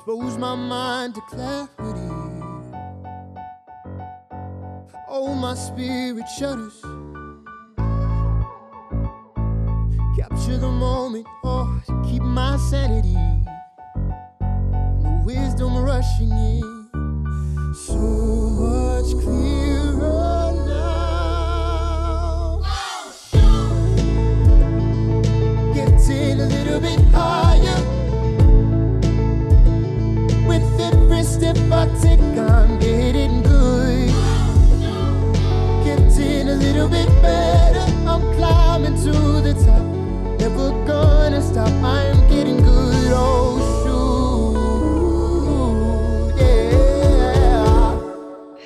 expose my mind to clarity. Oh, my spirit shudders. Capture the moment, oh, to keep my sanity. And the wisdom rushing in. So much clearer now. Getting a little bit higher. Little bit better. I'm climbing to the top. Never gonna stop. I'm getting good. Yeah.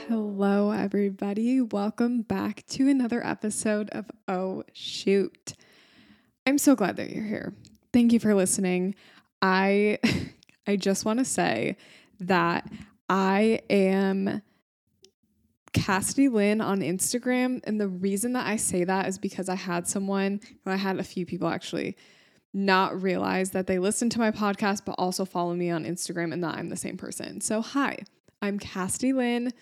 Hello, everybody. Welcome back to another episode of Oh Shoot. I'm so glad that you're here. Thank you for listening. I I just want to say that I am Cassidy Lynn on Instagram. And the reason that I say that is because I had someone, well, I had a few people actually not realize that they listen to my podcast, but also follow me on Instagram and that I'm the same person. So, hi, I'm Cassidy Lynn.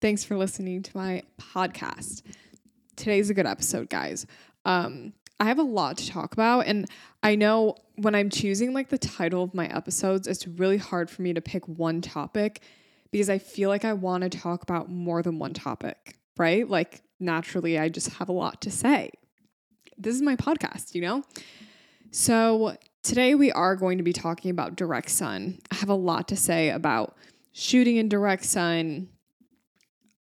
Thanks for listening to my podcast. Today's a good episode, guys. Um, I have a lot to talk about, and I know when I'm choosing like the title of my episodes, it's really hard for me to pick one topic because I feel like I want to talk about more than one topic, right? Like naturally, I just have a lot to say. This is my podcast, you know? So today we are going to be talking about direct sun. I have a lot to say about shooting in direct sun,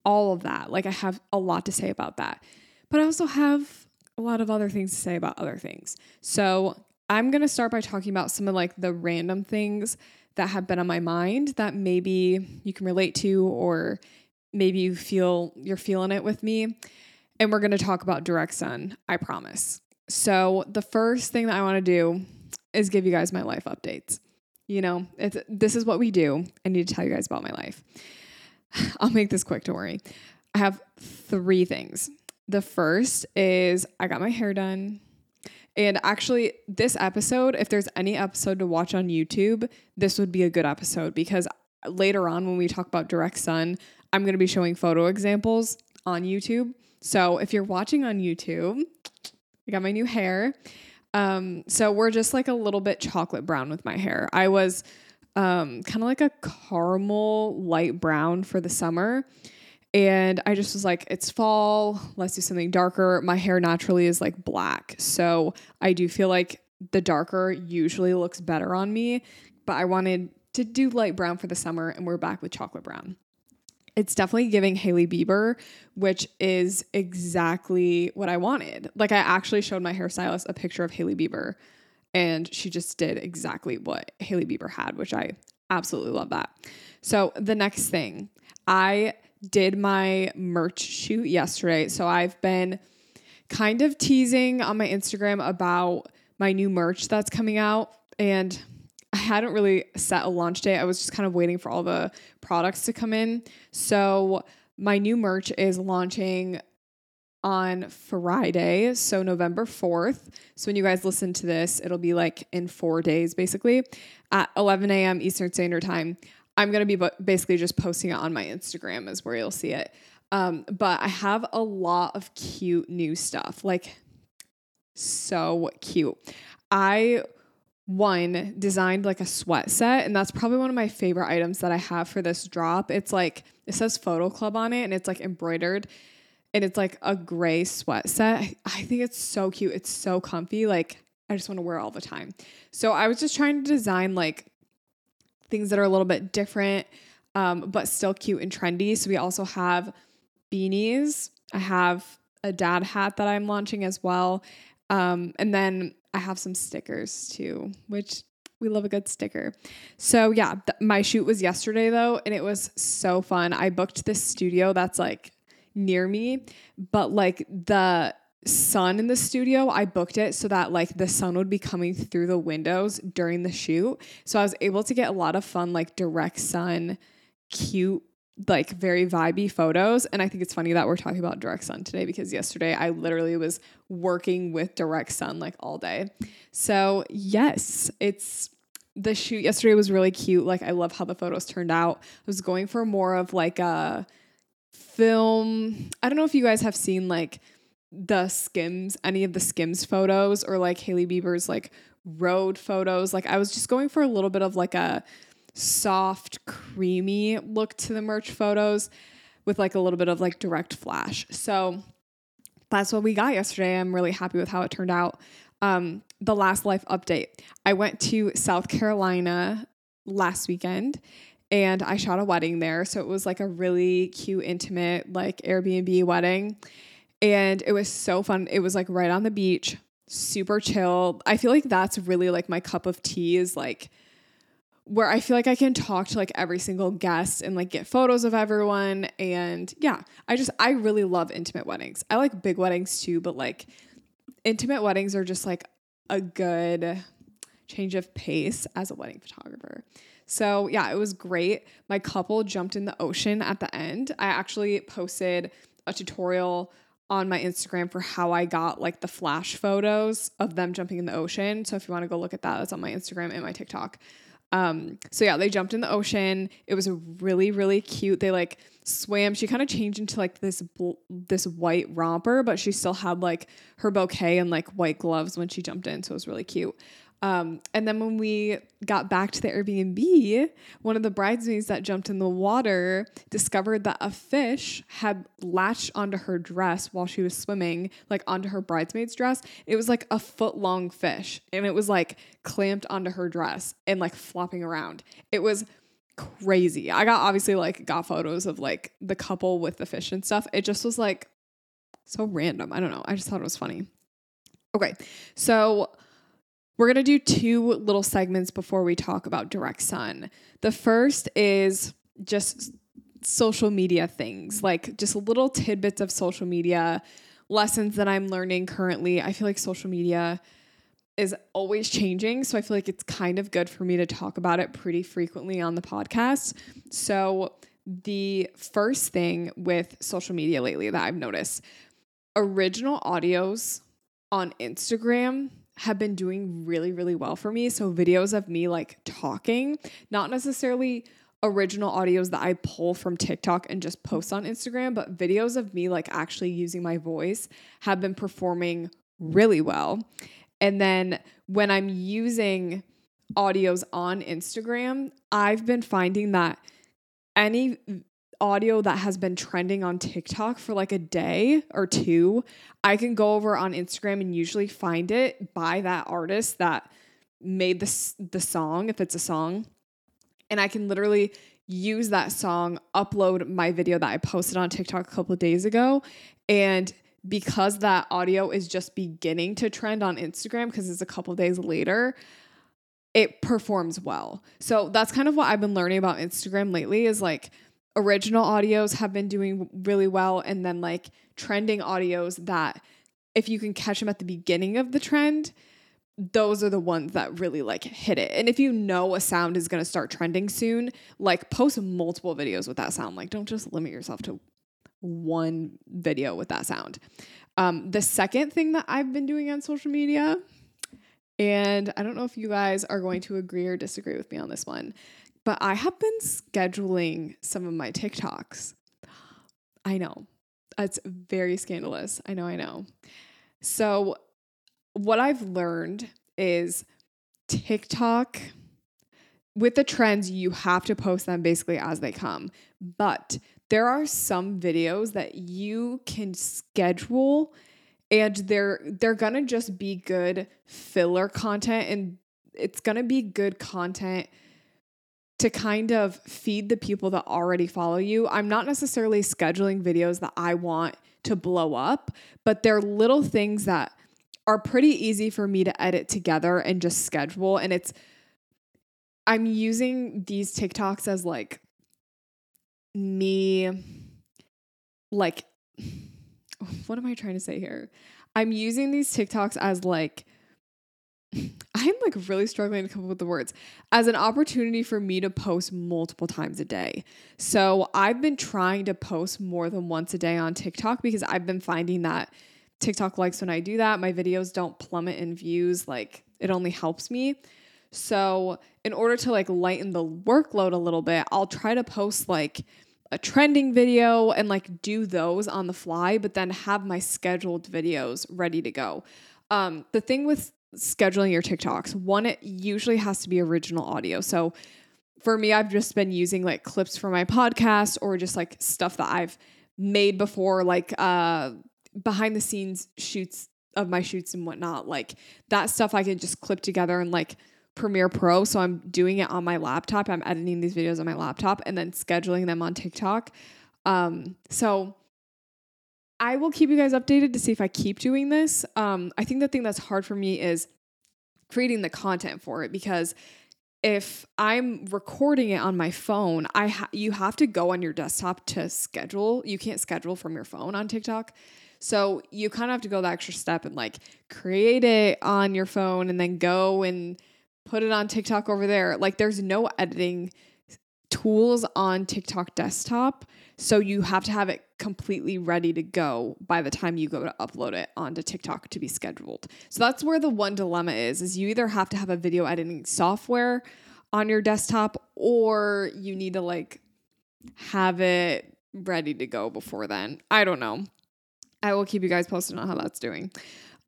all of that. Like I have a lot to say about that. But I also have a lot of other things to say about other things. So I'm going to start by talking about some of like the random things that have been on my mind that maybe you can relate to or maybe you feel you're feeling it with me. And we're going to talk about direct sun, I promise. So the first thing that I want to do is give you guys my life updates. You know, it's this is what we do. I need to tell you guys about my life. I'll make this quick, don't worry. I have three things. The first is I got my hair done. And actually, this episode, if there's any episode to watch on YouTube, this would be a good episode because later on, when we talk about direct sun, I'm going to be showing photo examples on YouTube. So if you're watching on YouTube, I got my new hair. Um, so we're just like a little bit chocolate brown with my hair. I was um, kind of like a caramel light brown for the summer. And I just was like, it's fall, let's do something darker. My hair naturally is like black. So I do feel like the darker usually looks better on me, but I wanted to do light brown for the summer and we're back with chocolate brown. It's definitely giving Hailey Bieber, which is exactly what I wanted. Like, I actually showed my hairstylist a picture of Hailey Bieber and she just did exactly what Hailey Bieber had, which I absolutely love that. So, the next thing, I did my merch shoot yesterday. So I've been kind of teasing on my Instagram about my new merch that's coming out. And I hadn't really set a launch date. I was just kind of waiting for all the products to come in. So my new merch is launching on Friday, so November 4th. So when you guys listen to this, it'll be like in four days basically at 11 a.m. Eastern Standard Time. I'm going to be basically just posting it on my Instagram, is where you'll see it. Um, but I have a lot of cute new stuff, like so cute. I one designed like a sweat set, and that's probably one of my favorite items that I have for this drop. It's like it says Photo Club on it, and it's like embroidered, and it's like a gray sweat set. I think it's so cute. It's so comfy. Like I just want to wear all the time. So I was just trying to design like things that are a little bit different, um, but still cute and trendy. So we also have beanies. I have a dad hat that I'm launching as well. Um, and then I have some stickers too, which we love a good sticker. So yeah, th- my shoot was yesterday though, and it was so fun. I booked this studio that's like near me, but like the sun in the studio, I booked it so that like the sun would be coming through the windows during the shoot. So I was able to get a lot of fun, like direct sun, cute, like very vibey photos. And I think it's funny that we're talking about direct sun today because yesterday I literally was working with direct sun like all day. So, yes, it's the shoot yesterday was really cute. Like I love how the photos turned out. I was going for more of like a film. I don't know if you guys have seen like the Skims, any of the Skims photos or like Hailey Bieber's like road photos. Like I was just going for a little bit of like a soft, creamy look to the merch photos with like a little bit of like direct flash. So that's what we got yesterday. I'm really happy with how it turned out. Um, the last life update. I went to South Carolina last weekend and I shot a wedding there. So it was like a really cute, intimate, like Airbnb wedding. And it was so fun. It was like right on the beach, super chill. I feel like that's really like my cup of tea is like where I feel like I can talk to like every single guest and like get photos of everyone. And yeah, I just, I really love intimate weddings. I like big weddings too, but like intimate weddings are just like a good change of pace as a wedding photographer. So, yeah, it was great. My couple jumped in the ocean at the end. I actually posted a tutorial on my Instagram for how I got like the flash photos of them jumping in the ocean. So, if you want to go look at that, that's on my Instagram and my TikTok. Um, so yeah, they jumped in the ocean. It was really, really cute. They like swam. She kind of changed into like this bl- this white romper, but she still had like her bouquet and like white gloves when she jumped in. So it was really cute. Um, and then when we got back to the Airbnb, one of the bridesmaids that jumped in the water discovered that a fish had latched onto her dress while she was swimming, like onto her bridesmaid's dress. It was like a foot long fish and it was like clamped onto her dress and like flopping around. It was crazy. I got obviously like got photos of like the couple with the fish and stuff. It just was like so random. I don't know. I just thought it was funny. Okay. So we're going to do two little segments before we talk about Direct Sun. The first is just social media things, like just little tidbits of social media lessons that I'm learning currently. I feel like social media is always changing. So I feel like it's kind of good for me to talk about it pretty frequently on the podcast. So, the first thing with social media lately that I've noticed original audios on Instagram have been doing really, really well for me. So, videos of me like talking, not necessarily original audios that I pull from TikTok and just post on Instagram, but videos of me like actually using my voice have been performing really well. And then when I'm using audios on Instagram, I've been finding that any audio that has been trending on TikTok for like a day or two, I can go over on Instagram and usually find it by that artist that made the the song if it's a song. And I can literally use that song, upload my video that I posted on TikTok a couple of days ago and because that audio is just beginning to trend on Instagram because it's a couple days later, it performs well. So that's kind of what I've been learning about Instagram lately is like original audios have been doing really well and then like trending audios that if you can catch them at the beginning of the trend those are the ones that really like hit it. And if you know a sound is going to start trending soon like post multiple videos with that sound. Like don't just limit yourself to one video with that sound. Um, the second thing that i've been doing on social media and i don't know if you guys are going to agree or disagree with me on this one but I have been scheduling some of my TikToks. I know. That's very scandalous. I know, I know. So, what I've learned is TikTok, with the trends, you have to post them basically as they come. But there are some videos that you can schedule and they're they're gonna just be good filler content and it's gonna be good content to kind of feed the people that already follow you. I'm not necessarily scheduling videos that I want to blow up, but they're little things that are pretty easy for me to edit together and just schedule. And it's, I'm using these TikToks as like me, like, what am I trying to say here? I'm using these TikToks as like, I'm like really struggling to come up with the words as an opportunity for me to post multiple times a day. So I've been trying to post more than once a day on TikTok because I've been finding that TikTok likes when I do that. My videos don't plummet in views, like it only helps me. So, in order to like lighten the workload a little bit, I'll try to post like a trending video and like do those on the fly, but then have my scheduled videos ready to go. Um, the thing with scheduling your TikToks, one, it usually has to be original audio. So for me, I've just been using like clips from my podcast or just like stuff that I've made before, like uh behind the scenes shoots of my shoots and whatnot. Like that stuff I can just clip together and like Premiere Pro. So I'm doing it on my laptop. I'm editing these videos on my laptop and then scheduling them on TikTok. Um, so I will keep you guys updated to see if I keep doing this. Um, I think the thing that's hard for me is creating the content for it because if I'm recording it on my phone, I ha- you have to go on your desktop to schedule. You can't schedule from your phone on TikTok. So you kind of have to go the extra step and like create it on your phone and then go and put it on TikTok over there. Like there's no editing tools on TikTok desktop. So you have to have it completely ready to go by the time you go to upload it onto TikTok to be scheduled. So that's where the one dilemma is is you either have to have a video editing software on your desktop or you need to like have it ready to go before then. I don't know. I will keep you guys posted on how that's doing.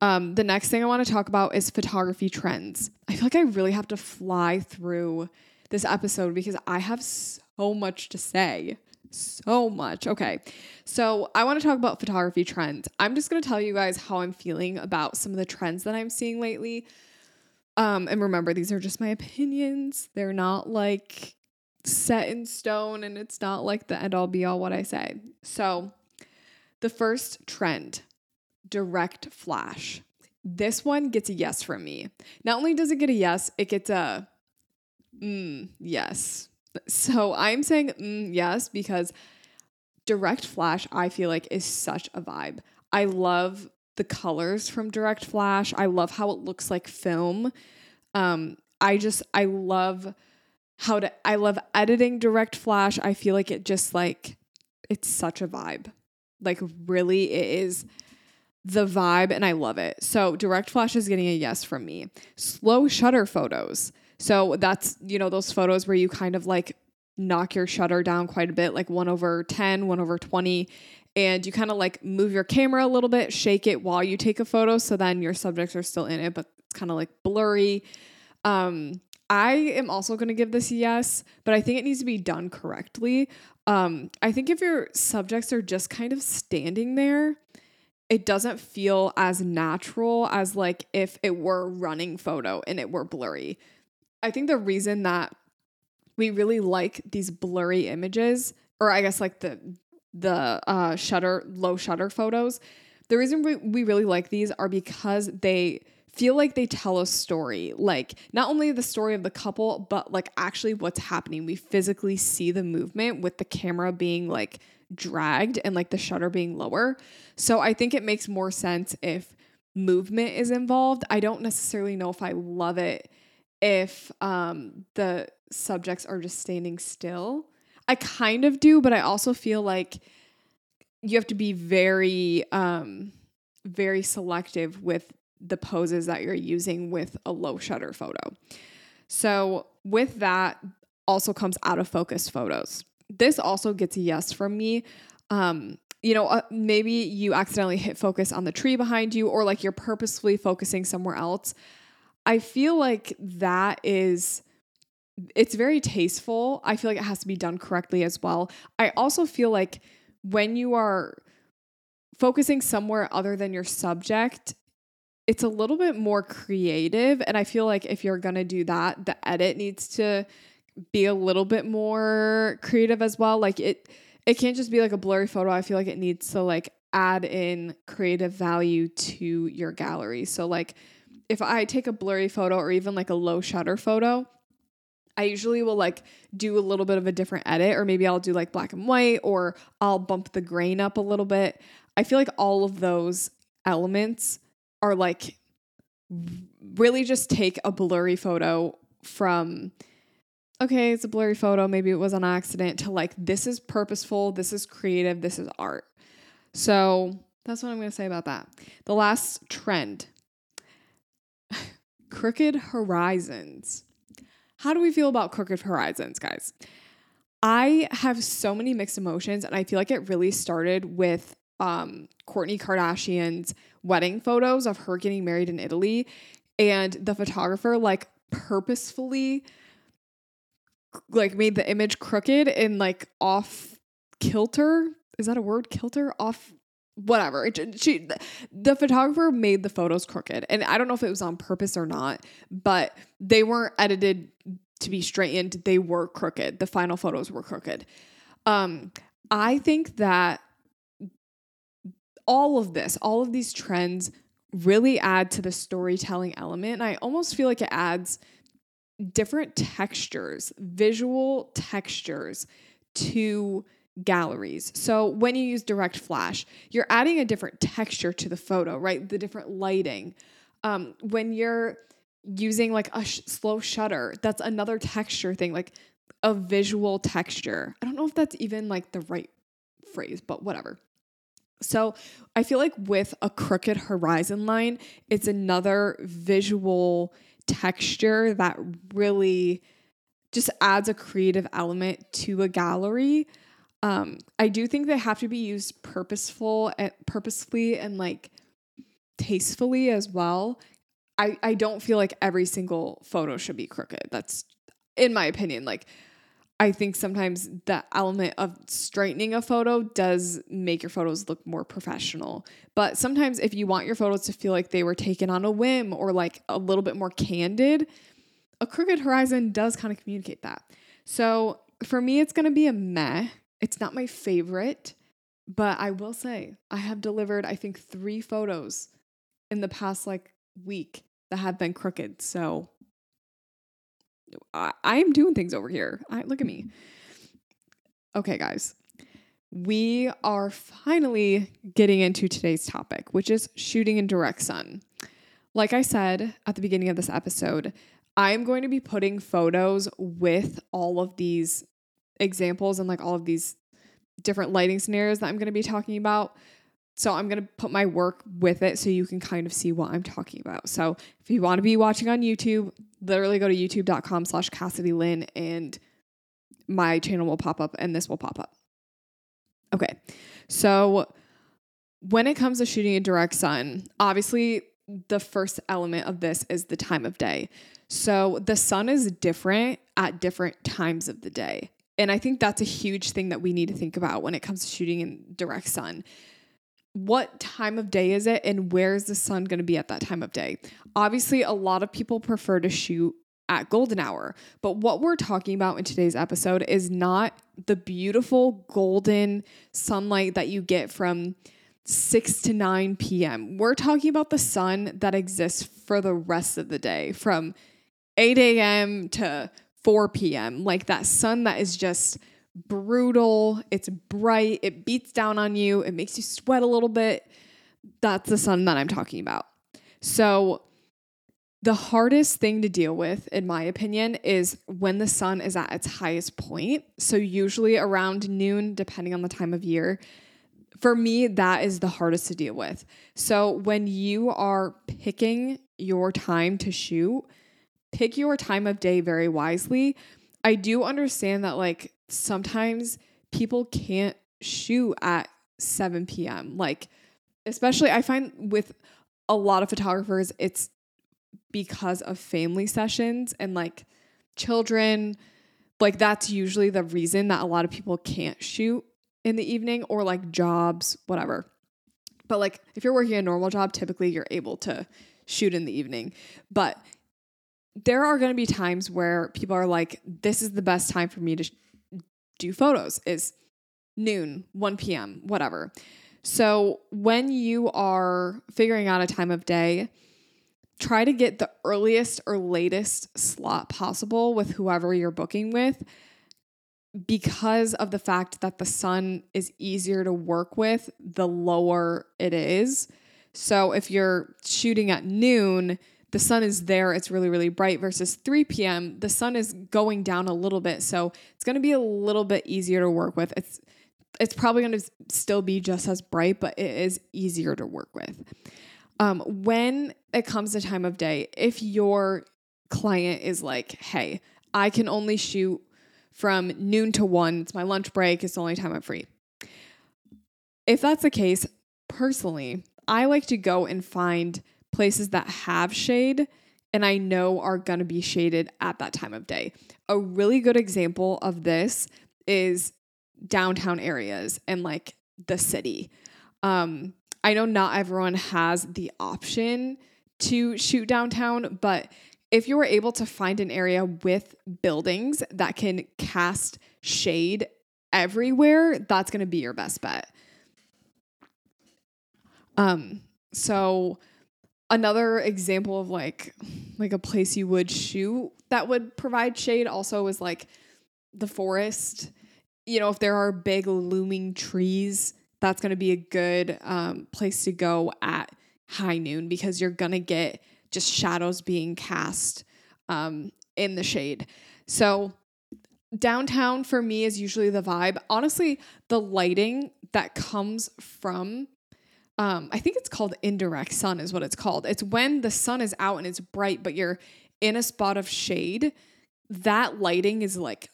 Um, the next thing I want to talk about is photography trends. I feel like I really have to fly through this episode because I have so much to say. So much. Okay. So I want to talk about photography trends. I'm just going to tell you guys how I'm feeling about some of the trends that I'm seeing lately. Um, and remember, these are just my opinions. They're not like set in stone and it's not like the end all be all what I say. So, the first trend direct flash. This one gets a yes from me. Not only does it get a yes, it gets a mm, yes. So I'm saying mm, yes because direct flash, I feel like, is such a vibe. I love the colors from direct flash. I love how it looks like film. Um, I just, I love how to, I love editing direct flash. I feel like it just like, it's such a vibe. Like, really, it is the vibe and I love it. So direct flash is getting a yes from me. Slow shutter photos. So that's, you know, those photos where you kind of like knock your shutter down quite a bit, like one over 10, one over 20. And you kind of like move your camera a little bit, shake it while you take a photo. So then your subjects are still in it, but it's kind of like blurry. Um, I am also going to give this a yes, but I think it needs to be done correctly. Um, I think if your subjects are just kind of standing there, it doesn't feel as natural as like if it were running photo and it were blurry. I think the reason that we really like these blurry images, or I guess like the the uh, shutter low shutter photos, the reason we, we really like these are because they feel like they tell a story like not only the story of the couple but like actually what's happening we physically see the movement with the camera being like dragged and like the shutter being lower. So I think it makes more sense if movement is involved. I don't necessarily know if I love it if um the subjects are just standing still. I kind of do, but I also feel like you have to be very um very selective with the poses that you're using with a low shutter photo. So, with that also comes out of focus photos this also gets a yes from me. Um, you know, uh, maybe you accidentally hit focus on the tree behind you, or like you're purposefully focusing somewhere else. I feel like that is it's very tasteful. I feel like it has to be done correctly as well. I also feel like when you are focusing somewhere other than your subject, it's a little bit more creative. And I feel like if you're going to do that, the edit needs to be a little bit more creative as well. Like it it can't just be like a blurry photo. I feel like it needs to like add in creative value to your gallery. So like if I take a blurry photo or even like a low shutter photo, I usually will like do a little bit of a different edit or maybe I'll do like black and white or I'll bump the grain up a little bit. I feel like all of those elements are like really just take a blurry photo from okay, it's a blurry photo, maybe it was an accident, to like, this is purposeful, this is creative, this is art. So that's what I'm to say about that. The last trend crooked horizons. how do we feel about crooked horizons, guys? I have so many mixed emotions, and I feel like it really started with um, Kourtney Kardashian's wedding photos of her getting married in Italy, and the photographer like purposefully like made the image crooked and like off kilter. Is that a word? Kilter off whatever. She, the photographer made the photos crooked, and I don't know if it was on purpose or not, but they weren't edited to be straightened. They were crooked. The final photos were crooked. Um, I think that all of this, all of these trends, really add to the storytelling element. And I almost feel like it adds different textures, visual textures to galleries. So when you use direct flash, you're adding a different texture to the photo, right? The different lighting. Um, when you're using like a sh- slow shutter, that's another texture thing, like a visual texture. I don't know if that's even like the right phrase, but whatever. So I feel like with a crooked horizon line, it's another visual texture that really just adds a creative element to a gallery um, I do think they have to be used purposeful and purposefully and like tastefully as well. I, I don't feel like every single photo should be crooked. That's in my opinion. Like I think sometimes the element of straightening a photo does make your photos look more professional. But sometimes if you want your photos to feel like they were taken on a whim or like a little bit more candid, a crooked horizon does kind of communicate that. So for me, it's gonna be a meh it's not my favorite, but I will say I have delivered, I think, three photos in the past like week that have been crooked. So I, am doing things over here. I, look at me. Okay, guys. We are finally getting into today's topic, which is shooting in direct sun. Like I said at the beginning of this episode, I'm going to be putting photos with all of these examples and like all of these different lighting scenarios that I'm going to be talking about. So I'm going to put my work with it so you can kind of see what I'm talking about. So if you want to be watching on YouTube, literally go to youtube.com slash Cassidy Lynn and my channel will pop up and this will pop up. Okay. So when it comes to shooting in direct sun, obviously the first element of this is the time of day. So the sun is different at different times of the day. And I think that's a huge thing that we need to think about when it comes to shooting in direct sun. What time of day is it and where is the sun going to be at that time of day? Obviously, a lot of people prefer to shoot at golden hour. But what we're talking about in today's episode is not the beautiful golden sunlight that you get from 6 to 9 p.m. We're talking about the sun that exists for the rest of the day from 8 a.m. to 4 p.m. Like that sun that is just brutal. It's bright. It beats down on you. It makes you sweat a little bit. That's the sun that I'm talking about. So, the hardest thing to deal with, in my opinion, is when the sun is at its highest point. So, usually around noon, depending on the time of year. For me, that is the hardest to deal with. So, when you are picking your time to shoot, pick your time of day very wisely. I do understand that like sometimes people can't shoot at 7 p.m. Like, especially I find with a lot of photographers, it's because of family sessions and like children. Like, that's usually the reason that a lot of people can't shoot in the evening or like jobs, whatever. But like, if you're working a normal job, typically you're able to shoot in the evening. But there are going to be times where people are like, this is the best time for me to sh- do photos is noon, 1 p.m., whatever. So when you are figuring out a time of day, try to get the earliest or latest slot possible with whoever you're booking with because of the fact that the sun is easier to work with the lower it is. So if you're shooting at noon, the sun is there, it's really, really bright, versus 3 p.m., the sun is going down a little bit. So it's going to be a little bit easier to work with. It's it's probably going to still be just as bright, but it is easier to work with. Um, when it comes to time of day, if your client is like, hey, I can only shoot from noon to one. It's my lunch break. It's the only time I'm free. If that's the case, personally, I like to go and find places that have shade and I know are going to be shaded at that time of day. A really good example of this is downtown areas and like the city. Um, I know not everyone has the option to shoot downtown, but if you were able to find an area with buildings that can cast shade everywhere, that's going to be your best bet. Um, so another example of like like a place you would shoot that would provide shade also is like the forest. You know, if there are big looming trees, that's going to be a good um, place to go at high noon because you're going to get just shadows being cast um, in the shade. So, downtown for me is usually the vibe. Honestly, the lighting that comes from um, I think it's called indirect sun, is what it's called. It's when the sun is out and it's bright, but you're in a spot of shade. That lighting is like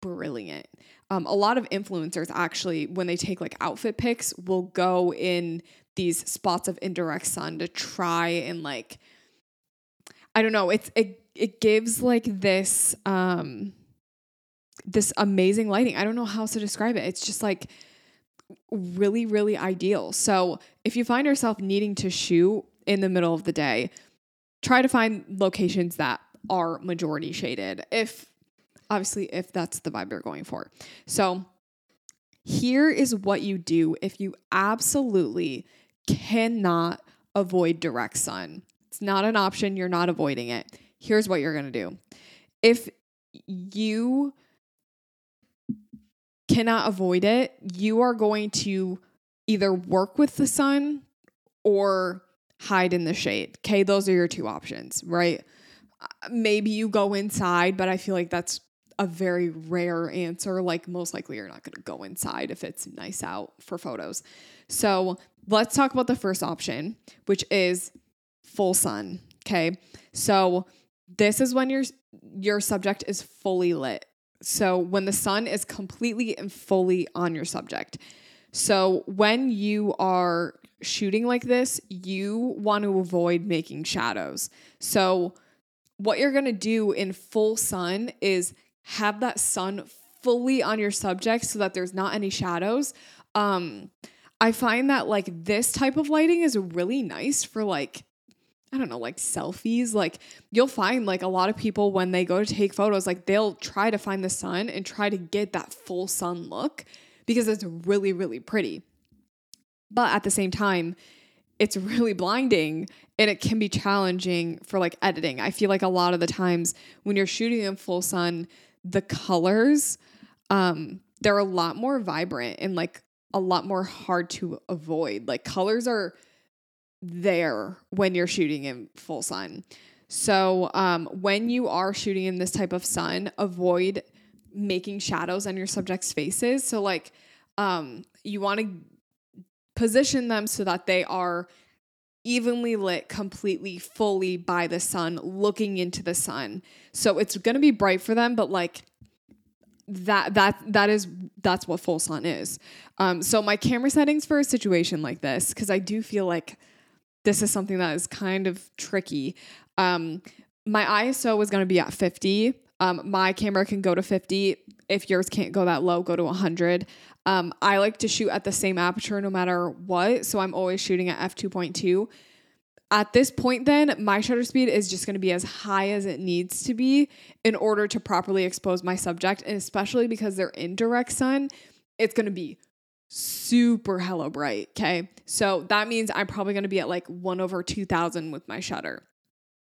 brilliant. Um, a lot of influencers actually, when they take like outfit pics, will go in these spots of indirect sun to try and like, I don't know. It's it it gives like this um this amazing lighting. I don't know how else to describe it. It's just like really, really ideal. So if you find yourself needing to shoot in the middle of the day, try to find locations that are majority shaded. If obviously, if that's the vibe you're going for. So here is what you do if you absolutely cannot avoid direct sun. It's not an option, you're not avoiding it. Here's what you're going to do. If you cannot avoid it, you are going to either work with the sun or hide in the shade. Okay, those are your two options, right? Maybe you go inside, but I feel like that's a very rare answer. Like, most likely, you're not going to go inside if it's nice out for photos. So, let's talk about the first option, which is full sun. Okay, so this is when your your subject is fully lit. So when the sun is completely and fully on your subject. So when you are shooting like this, you want to avoid making shadows. So what you're going to do in full sun is have that sun fully on your subject so that there's not any shadows. Um I find that like this type of lighting is really nice for like I don't know, like selfies. Like you'll find like a lot of people when they go to take photos, like they'll try to find the sun and try to get that full sun look because it's really, really pretty. But at the same time, it's really blinding and it can be challenging for like editing. I feel like a lot of the times when you're shooting in full sun, the colors, um, they're a lot more vibrant and like a lot more hard to avoid. Like colors are there when you're shooting in full sun. So, um, when you are shooting in this type of sun, avoid making shadows on your subject's faces. So, like, um, you want to position them so that they are evenly lit completely fully by the sun looking into the sun so it's going to be bright for them but like that that that is that's what full sun is um so my camera settings for a situation like this because i do feel like this is something that is kind of tricky. Um, my ISO was going to be at 50. Um, my camera can go to 50. If yours can't go that low, go to 100. Um, I like to shoot at the same aperture no matter what. So I'm always shooting at f2.2. At this point, then, my shutter speed is just going to be as high as it needs to be in order to properly expose my subject. And especially because they're in direct sun, it's going to be super hello bright. Okay. So that means I'm probably going to be at like one over 2000 with my shutter.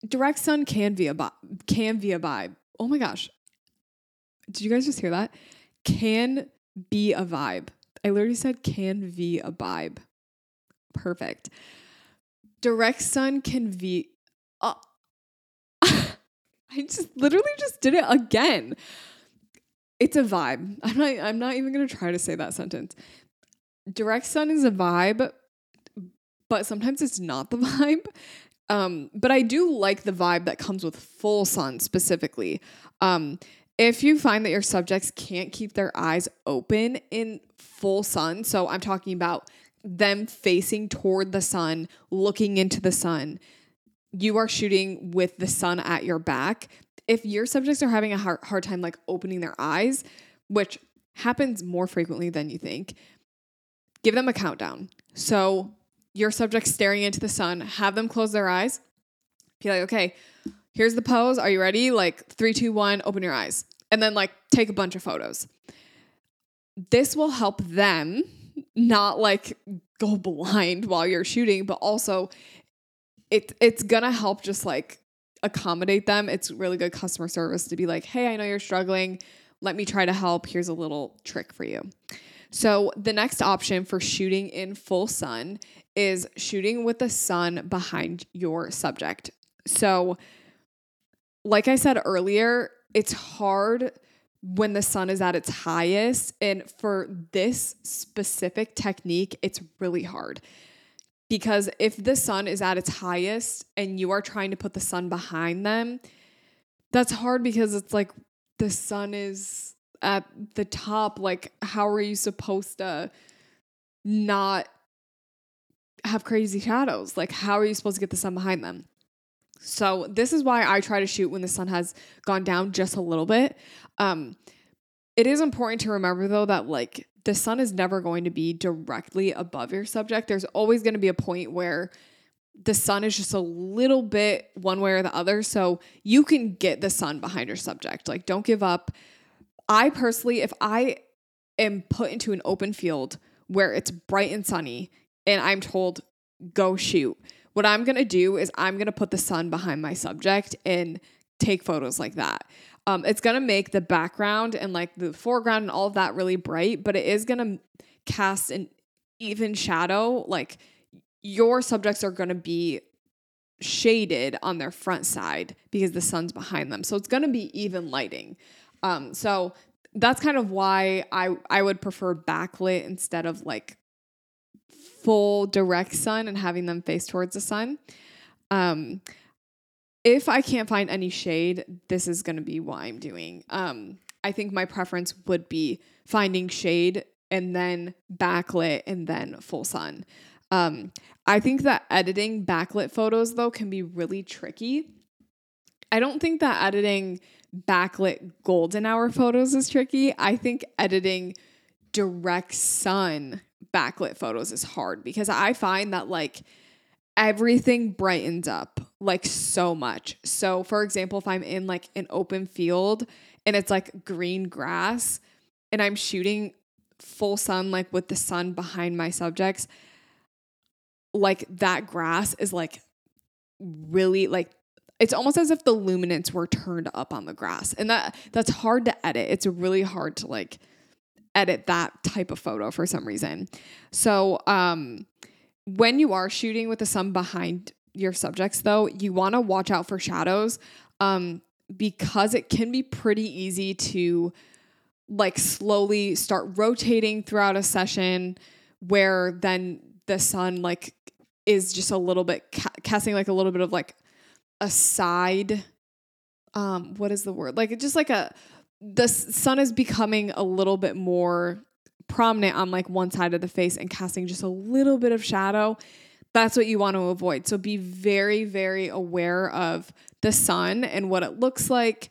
Direct sun can be a bi- can be a vibe. Oh my gosh. Did you guys just hear that? Can be a vibe. I literally said can be a vibe. Perfect. Direct sun can be. Uh, I just literally just did it again. It's a vibe. I'm not. I'm not even gonna try to say that sentence direct sun is a vibe, but sometimes it's not the vibe. Um, but I do like the vibe that comes with full sun specifically. Um, if you find that your subjects can't keep their eyes open in full sun, so I'm talking about them facing toward the sun, looking into the sun, you are shooting with the sun at your back. If your subjects are having a hard, hard time like opening their eyes, which happens more frequently than you think, give them a countdown. So your subject staring into the sun, have them close their eyes. Be like, okay, here's the pose. Are you ready? Like three, two, one, open your eyes. And then like take a bunch of photos. This will help them not like go blind while you're shooting, but also it it's gonna help just like accommodate them. It's really good customer service to be like, hey, I know you're struggling. Let me try to help. Here's a little trick for you. So, the next option for shooting in full sun is shooting with the sun behind your subject. So, like I said earlier, it's hard when the sun is at its highest. And for this specific technique, it's really hard. Because if the sun is at its highest and you are trying to put the sun behind them, that's hard because it's like the sun is at the top. Like, how are you supposed to not have crazy shadows? Like, how are you supposed to get the sun behind them? So, this is why I try to shoot when the sun has gone down just a little bit. Um, it is important to remember, though, that like the sun is never going to be directly above your subject. There's always going to be a point where the sun is just a little bit one way or the other. So you can get the sun behind your subject. Like, don't give up. I personally, if I am put into an open field where it's bright and sunny and I'm told, go shoot, what I'm going to do is I'm going to put the sun behind my subject and take photos like that. Um, it's going to make the background and like the foreground and all of that really bright, but it is going to cast an even shadow. Like, your subjects are going to be shaded on their front side because the sun's behind them. So it's going to be even lighting. Um, so that's kind of why I I would prefer backlit instead of like full direct sun and having them face towards the sun. Um, if I can't find any shade, this is going to be what I'm doing. Um, I think my preference would be finding shade and then backlit and then full sun. Um, I think that editing backlit photos though can be really tricky. I don't think that editing backlit golden hour photos is tricky. I think editing direct sun backlit photos is hard because I find that like everything brightens up like so much. So, for example, if I'm in like an open field and it's like green grass and I'm shooting full sun, like with the sun behind my subjects, like that grass is like really like it's almost as if the luminance were turned up on the grass. And that that's hard to edit. It's really hard to like edit that type of photo for some reason. So um when you are shooting with the sun behind your subjects though you want to watch out for shadows um because it can be pretty easy to like slowly start rotating throughout a session where then the sun like is just a little bit ca- casting like a little bit of like a side um what is the word? Like just like a the sun is becoming a little bit more prominent on like one side of the face and casting just a little bit of shadow. That's what you want to avoid. So be very very aware of the sun and what it looks like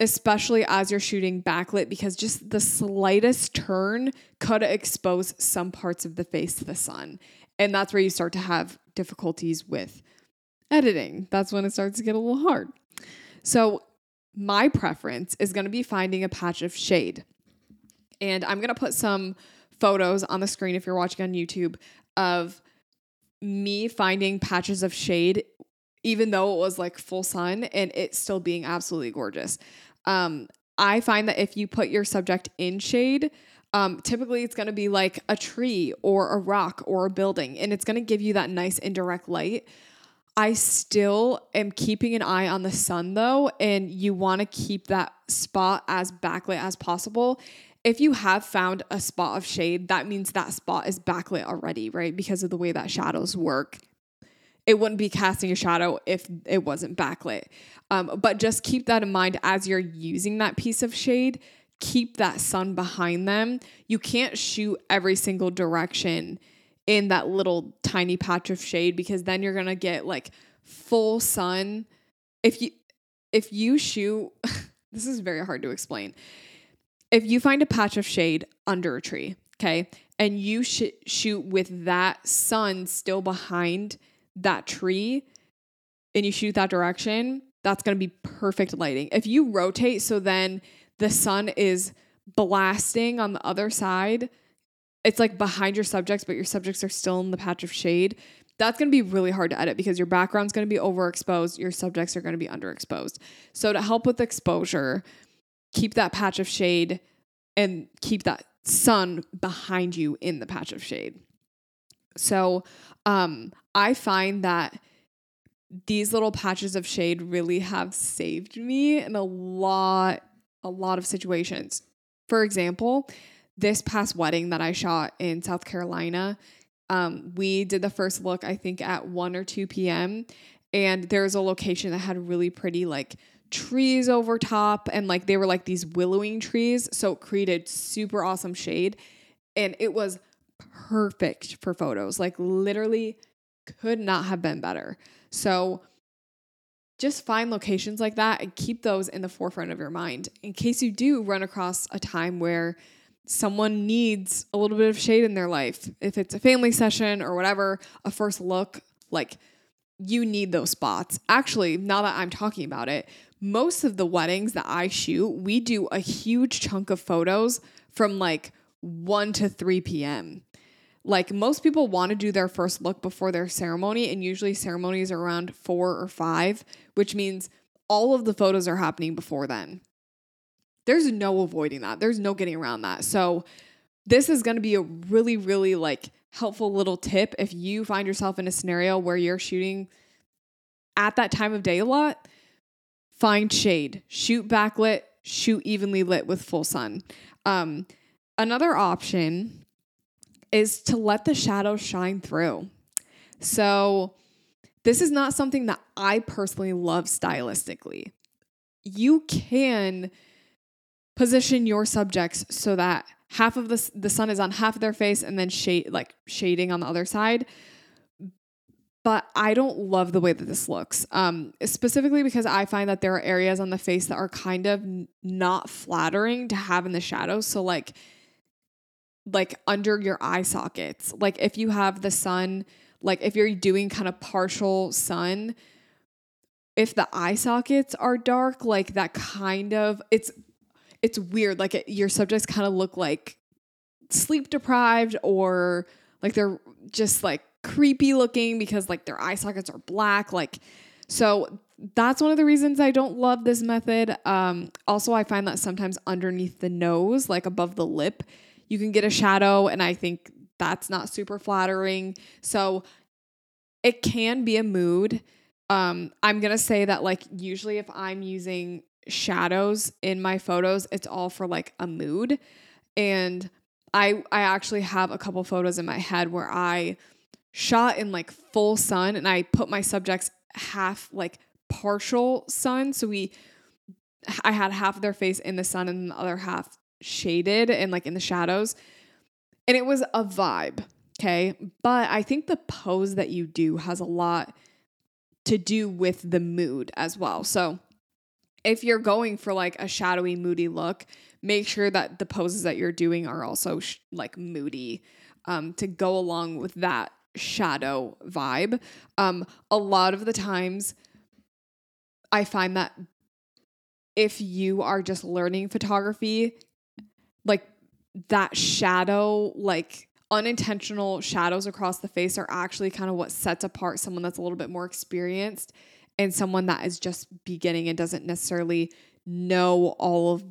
especially as you're shooting backlit because just the slightest turn could expose some parts of the face to the sun. And that's where you start to have difficulties with editing. That's when it starts to get a little hard. So, my preference is going to be finding a patch of shade. And I'm going to put some photos on the screen if you're watching on YouTube of me finding patches of shade, even though it was like full sun and it still being absolutely gorgeous. Um, I find that if you put your subject in shade, um, typically it's going to be like a tree or a rock or a building, and it's going to give you that nice indirect light. I still am keeping an eye on the sun though, and you want to keep that spot as backlit as possible. If you have found a spot of shade, that means that spot is backlit already, right? Because of the way that shadows work. it wouldn't be casting a shadow if it wasn't backlit. Um, but just keep that in mind as you're using that piece of shade. Keep that sun behind them. You can't shoot every single direction in that little tiny patch of shade because then you're gonna get like full sun. If you if you shoot, this is very hard to explain. If you find a patch of shade under a tree, okay, and you sh- shoot with that sun still behind that tree, and you shoot that direction, that's gonna be perfect lighting. If you rotate so then the sun is blasting on the other side, it's like behind your subjects, but your subjects are still in the patch of shade that's going to be really hard to edit because your background's going to be overexposed, your subjects are going to be underexposed. So to help with exposure, keep that patch of shade and keep that sun behind you in the patch of shade. So um, I find that these little patches of shade really have saved me in a lot, a lot of situations. For example, this past wedding that I shot in South Carolina, um, we did the first look, I think, at 1 or 2 p.m. And there's a location that had really pretty, like, trees over top. And, like, they were like these willowing trees. So it created super awesome shade. And it was perfect for photos. Like, literally could not have been better. So, just find locations like that and keep those in the forefront of your mind in case you do run across a time where someone needs a little bit of shade in their life. If it's a family session or whatever, a first look, like you need those spots. Actually, now that I'm talking about it, most of the weddings that I shoot, we do a huge chunk of photos from like 1 to 3 p.m. Like most people want to do their first look before their ceremony, and usually ceremonies are around 4 or 5, which means all of the photos are happening before then. There's no avoiding that. There's no getting around that. So this is going to be a really really like helpful little tip if you find yourself in a scenario where you're shooting at that time of day a lot. Find shade, shoot backlit, shoot evenly lit with full sun. Um, another option is to let the shadows shine through. So, this is not something that I personally love stylistically. You can position your subjects so that half of the the sun is on half of their face and then shade like shading on the other side. But I don't love the way that this looks. Um, specifically because I find that there are areas on the face that are kind of not flattering to have in the shadows. So like like under your eye sockets. Like if you have the sun, like if you're doing kind of partial sun, if the eye sockets are dark, like that kind of it's it's weird. Like it, your subjects kind of look like sleep deprived or like they're just like creepy looking because like their eye sockets are black. Like, so that's one of the reasons I don't love this method. Um, also, I find that sometimes underneath the nose, like above the lip, you can get a shadow, and I think that's not super flattering. So it can be a mood. Um, I'm gonna say that like usually if I'm using shadows in my photos, it's all for like a mood. And I I actually have a couple photos in my head where I shot in like full sun and I put my subjects half like partial sun. So we I had half of their face in the sun and the other half shaded and like in the shadows. And it was a vibe. Okay. But I think the pose that you do has a lot to do with the mood as well. So if you're going for like a shadowy, moody look, make sure that the poses that you're doing are also sh- like moody um, to go along with that shadow vibe. Um, a lot of the times, I find that if you are just learning photography, like that shadow, like unintentional shadows across the face are actually kind of what sets apart someone that's a little bit more experienced and someone that is just beginning and doesn't necessarily know all of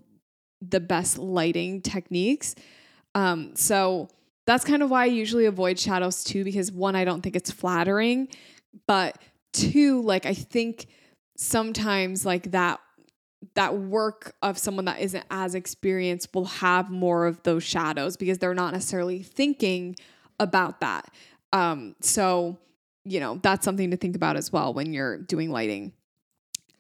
the best lighting techniques. Um, so that's kind of why I usually avoid shadows too, because one, I don't think it's flattering, but two, like I think sometimes like that that work of someone that isn't as experienced will have more of those shadows because they're not necessarily thinking about that. Um, so you know, that's something to think about as well when you're doing lighting.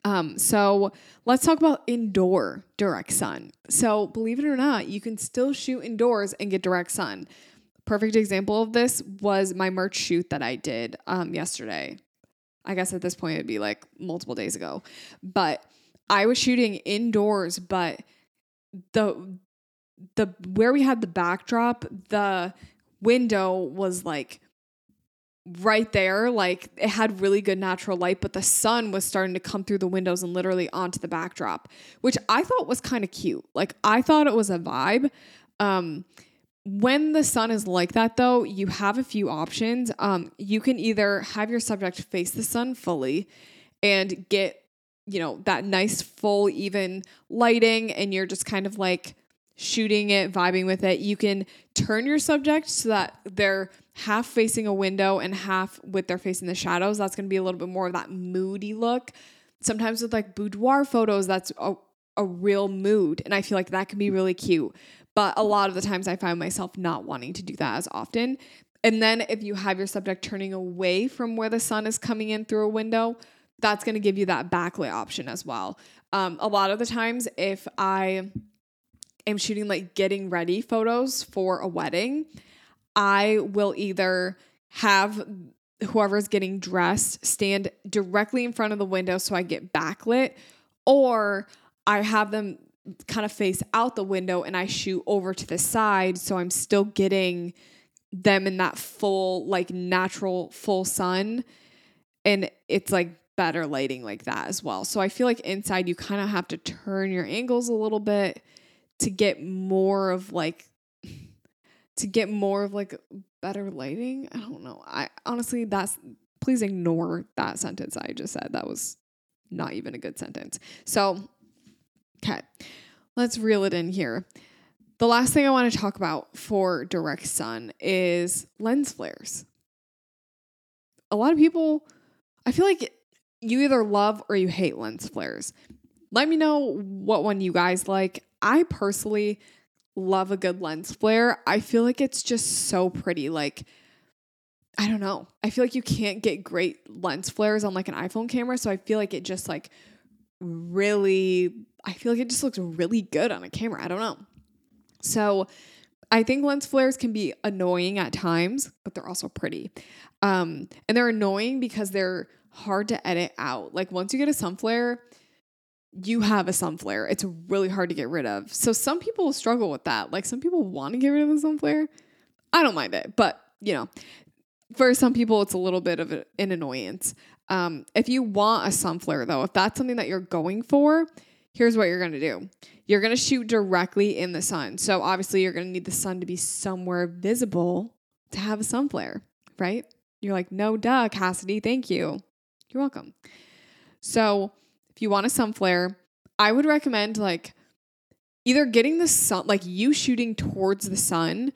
Um, so let's talk about indoor direct sun. So believe it or not, you can still shoot indoors and get direct sun. Perfect example of this was my merch shoot that I did um, yesterday. I guess at this point it'd be like multiple days ago, but I was shooting indoors, but the the where we had the backdrop, the window was like right there. Like it had really good natural light, but the sun was starting to come through the windows and literally onto the backdrop, which I thought was kind of cute. Like I thought it was a vibe. Um, when the sun is like that, though, you have a few options. Um, you can either have your subject face the sun fully and get, you know, that nice, full, even lighting, and you're just kind of like shooting it, vibing with it. You can turn your subject so that they're half facing a window and half with their face in the shadows. That's going to be a little bit more of that moody look. Sometimes with like boudoir photos, that's a, a real mood. And I feel like that can be really cute. But a lot of the times I find myself not wanting to do that as often. And then if you have your subject turning away from where the sun is coming in through a window, that's going to give you that backlit option as well. Um, a lot of the times, if I am shooting like getting ready photos for a wedding, I will either have whoever's getting dressed stand directly in front of the window so I get backlit, or I have them kind of face out the window and I shoot over to the side so I'm still getting them in that full, like natural full sun. And it's like better lighting like that as well. So I feel like inside you kind of have to turn your angles a little bit to get more of like to get more of like better lighting. I don't know. I honestly that's please ignore that sentence I just said. That was not even a good sentence. So, okay. Let's reel it in here. The last thing I want to talk about for direct sun is lens flares. A lot of people I feel like you either love or you hate lens flares. Let me know what one you guys like. I personally love a good lens flare. I feel like it's just so pretty. Like, I don't know. I feel like you can't get great lens flares on like an iPhone camera. So I feel like it just like really, I feel like it just looks really good on a camera. I don't know. So I think lens flares can be annoying at times, but they're also pretty. Um, and they're annoying because they're hard to edit out. Like once you get a sun flare, you have a sun flare. It's really hard to get rid of. So some people struggle with that. Like some people want to get rid of the sun flare. I don't mind it, but you know, for some people it's a little bit of an annoyance. Um, if you want a sun flare though, if that's something that you're going for, here's what you're gonna do. You're gonna shoot directly in the sun. So obviously you're gonna need the sun to be somewhere visible to have a sun flare, right? You're like, no duh, Cassidy, thank you. You're welcome. So if you want a sun flare, I would recommend like either getting the sun, like you shooting towards the sun,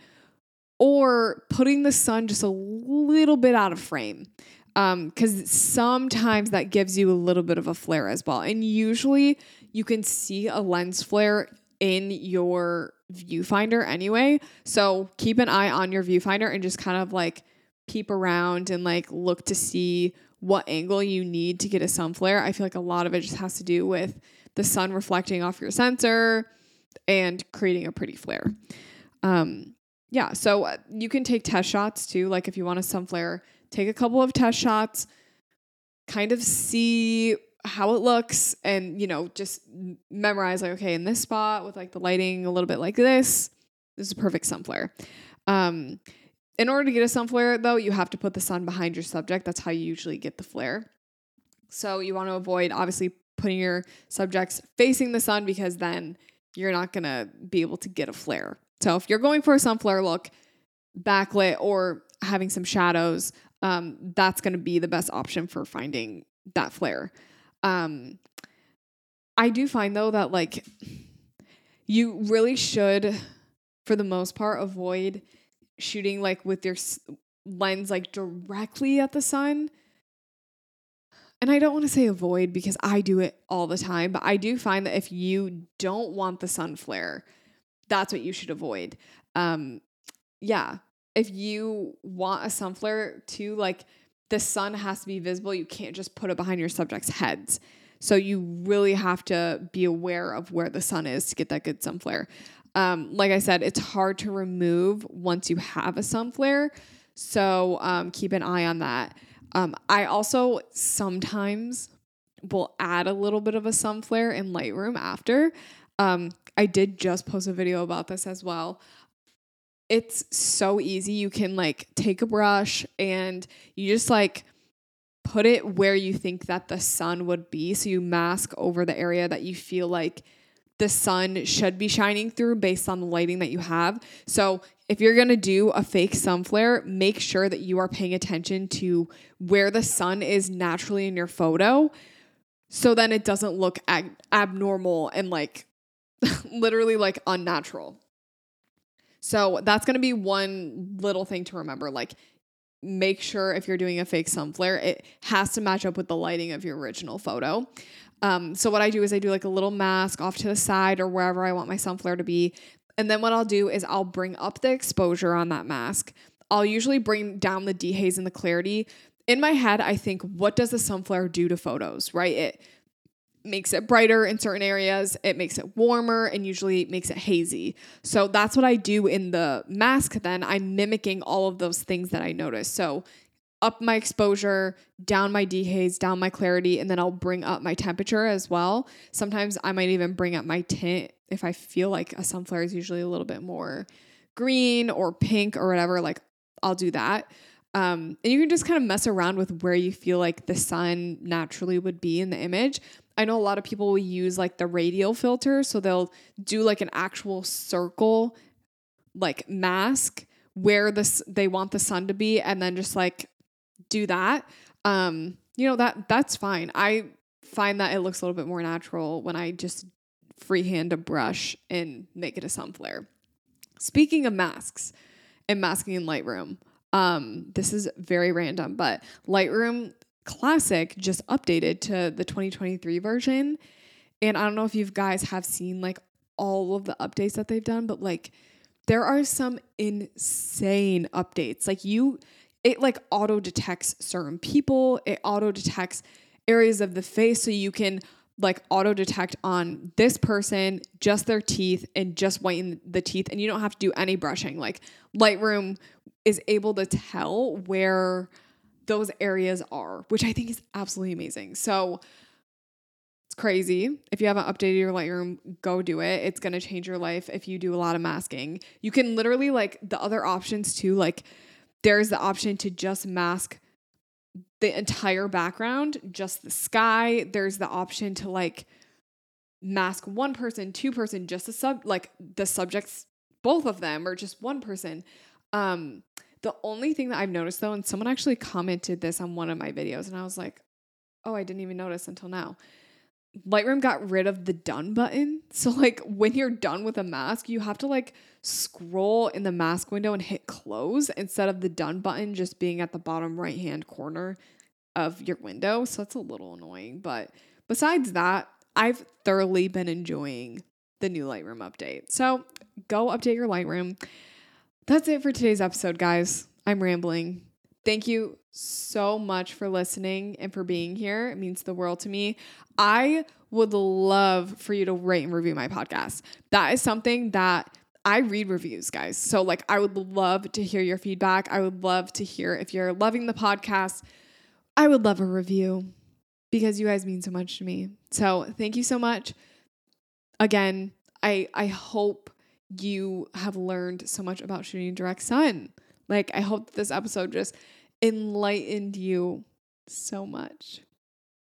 or putting the sun just a little bit out of frame. Because um, sometimes that gives you a little bit of a flare as well. And usually you can see a lens flare in your viewfinder anyway. So keep an eye on your viewfinder and just kind of like peep around and like look to see what angle you need to get a sun flare. I feel like a lot of it just has to do with the sun reflecting off your sensor and creating a pretty flare. Um, yeah, so uh, you can take test shots too. Like if you want a sun flare, take a couple of test shots, kind of see how it looks, and you know, just memorize like, okay, in this spot with like the lighting a little bit like this, this is a perfect sun flare. Um, in order to get a sun flare, though, you have to put the sun behind your subject. That's how you usually get the flare. So you want to avoid obviously putting your subjects facing the sun because then you're not going to be able to get a flare. So if you're going for a sun flare look, backlit or having some shadows, um, that's going to be the best option for finding that flare. Um, I do find though that like you really should, for the most part, avoid shooting like with your lens like directly at the sun. And I don't want to say avoid because I do it all the time, but I do find that if you don't want the sun flare, that's what you should avoid. Um, yeah, if you want a sun flare to like the sun has to be visible. You can't just put it behind your subjects' heads. So you really have to be aware of where the sun is to get that good sun flare. Um, like I said, it's hard to remove once you have a sun flare. So um, keep an eye on that. Um, I also sometimes will add a little bit of a sun flare in Lightroom after. Um, I did just post a video about this as well. It's so easy. You can like take a brush and you just like put it where you think that the sun would be. So you mask over the area that you feel like the sun should be shining through based on the lighting that you have. So if you're gonna do a fake sun flare, make sure that you are paying attention to where the sun is naturally in your photo. So then it doesn't look ag- abnormal and like literally like unnatural. So that's to be one little thing to remember. Like, make sure if you're doing a fake sun flare, it has to match up with the lighting of your original photo. Um, so what I do is I do like a little mask off to the side or wherever I want my sun flare to be. And then what I'll do is I'll bring up the exposure on that mask. I'll usually bring down the dehaze and the clarity. In my head, I think, what does the sun flare do to photos, right? It makes it brighter in certain areas, it makes it warmer, and usually makes it hazy. So that's what I do in the mask then. I'm mimicking all of those things that I notice. So up my exposure, down my dehaze, down my clarity, and then I'll bring up my temperature as well. Sometimes I might even bring up my tint if I feel like a sun flare is usually a little bit more green or pink or whatever. Like I'll do that. Um, and you can just kind of mess around with where you feel like the sun naturally would be in the image. I know a lot of people will use like the radial filter, so they'll do like an actual circle like mask where this they want the sun to be and then just like do that. Um, you know, that that's fine. I find that it looks a little bit more natural when I just freehand a brush and make it a sun flare. Speaking of masks and masking in Lightroom, um, this is very random, but Lightroom Classic just updated to the 2023 version. And I don't know if you guys have seen like all of the updates that they've done, but like there are some insane updates. Like you it like auto detects certain people, it auto detects areas of the face so you can like auto detect on this person, just their teeth and just whiten the teeth and you don't have to do any brushing. Like Lightroom is able to tell where those areas are, which I think is absolutely amazing. So it's crazy. If you haven't updated your Lightroom, go do it. It's going to change your life if you do a lot of masking. You can literally like the other options too, like there's the option to just mask the entire background, just the sky. There's the option to like mask one person, two person, just the sub like the subjects, both of them, or just one person. Um, the only thing that I've noticed though, and someone actually commented this on one of my videos, and I was like, oh, I didn't even notice until now. Lightroom got rid of the done button. So like when you're done with a mask, you have to like scroll in the mask window and hit close instead of the done button just being at the bottom right hand corner of your window. So it's a little annoying, but besides that, I've thoroughly been enjoying the new Lightroom update. So go update your Lightroom. That's it for today's episode, guys. I'm rambling. Thank you so much for listening and for being here. It means the world to me. I would love for you to rate and review my podcast. That is something that I read reviews, guys. So, like, I would love to hear your feedback. I would love to hear if you're loving the podcast. I would love a review because you guys mean so much to me. So, thank you so much. Again, I I hope you have learned so much about shooting direct sun. Like, I hope this episode just enlightened you so much.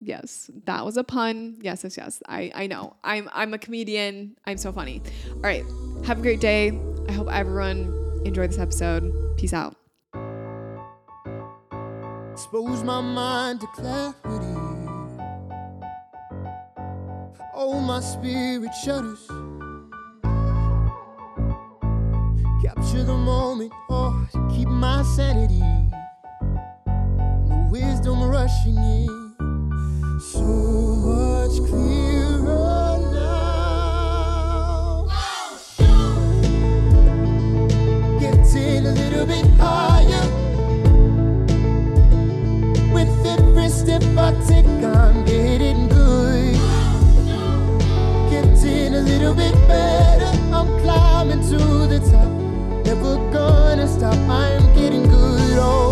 Yes, that was a pun. Yes, yes, yes. I, I know. I'm I'm a comedian. I'm so funny. All right. Have a great day. I hope everyone enjoyed this episode. Peace out. Expose my mind to clarity. Oh, my spirit shudders. Capture the moment, oh, keep my sanity wisdom rushing in. So much clearer now. Getting a little bit higher. With every step I take, I'm getting good. Getting a little bit better. I'm climbing to the top. Never gonna stop. I'm getting good. Oh.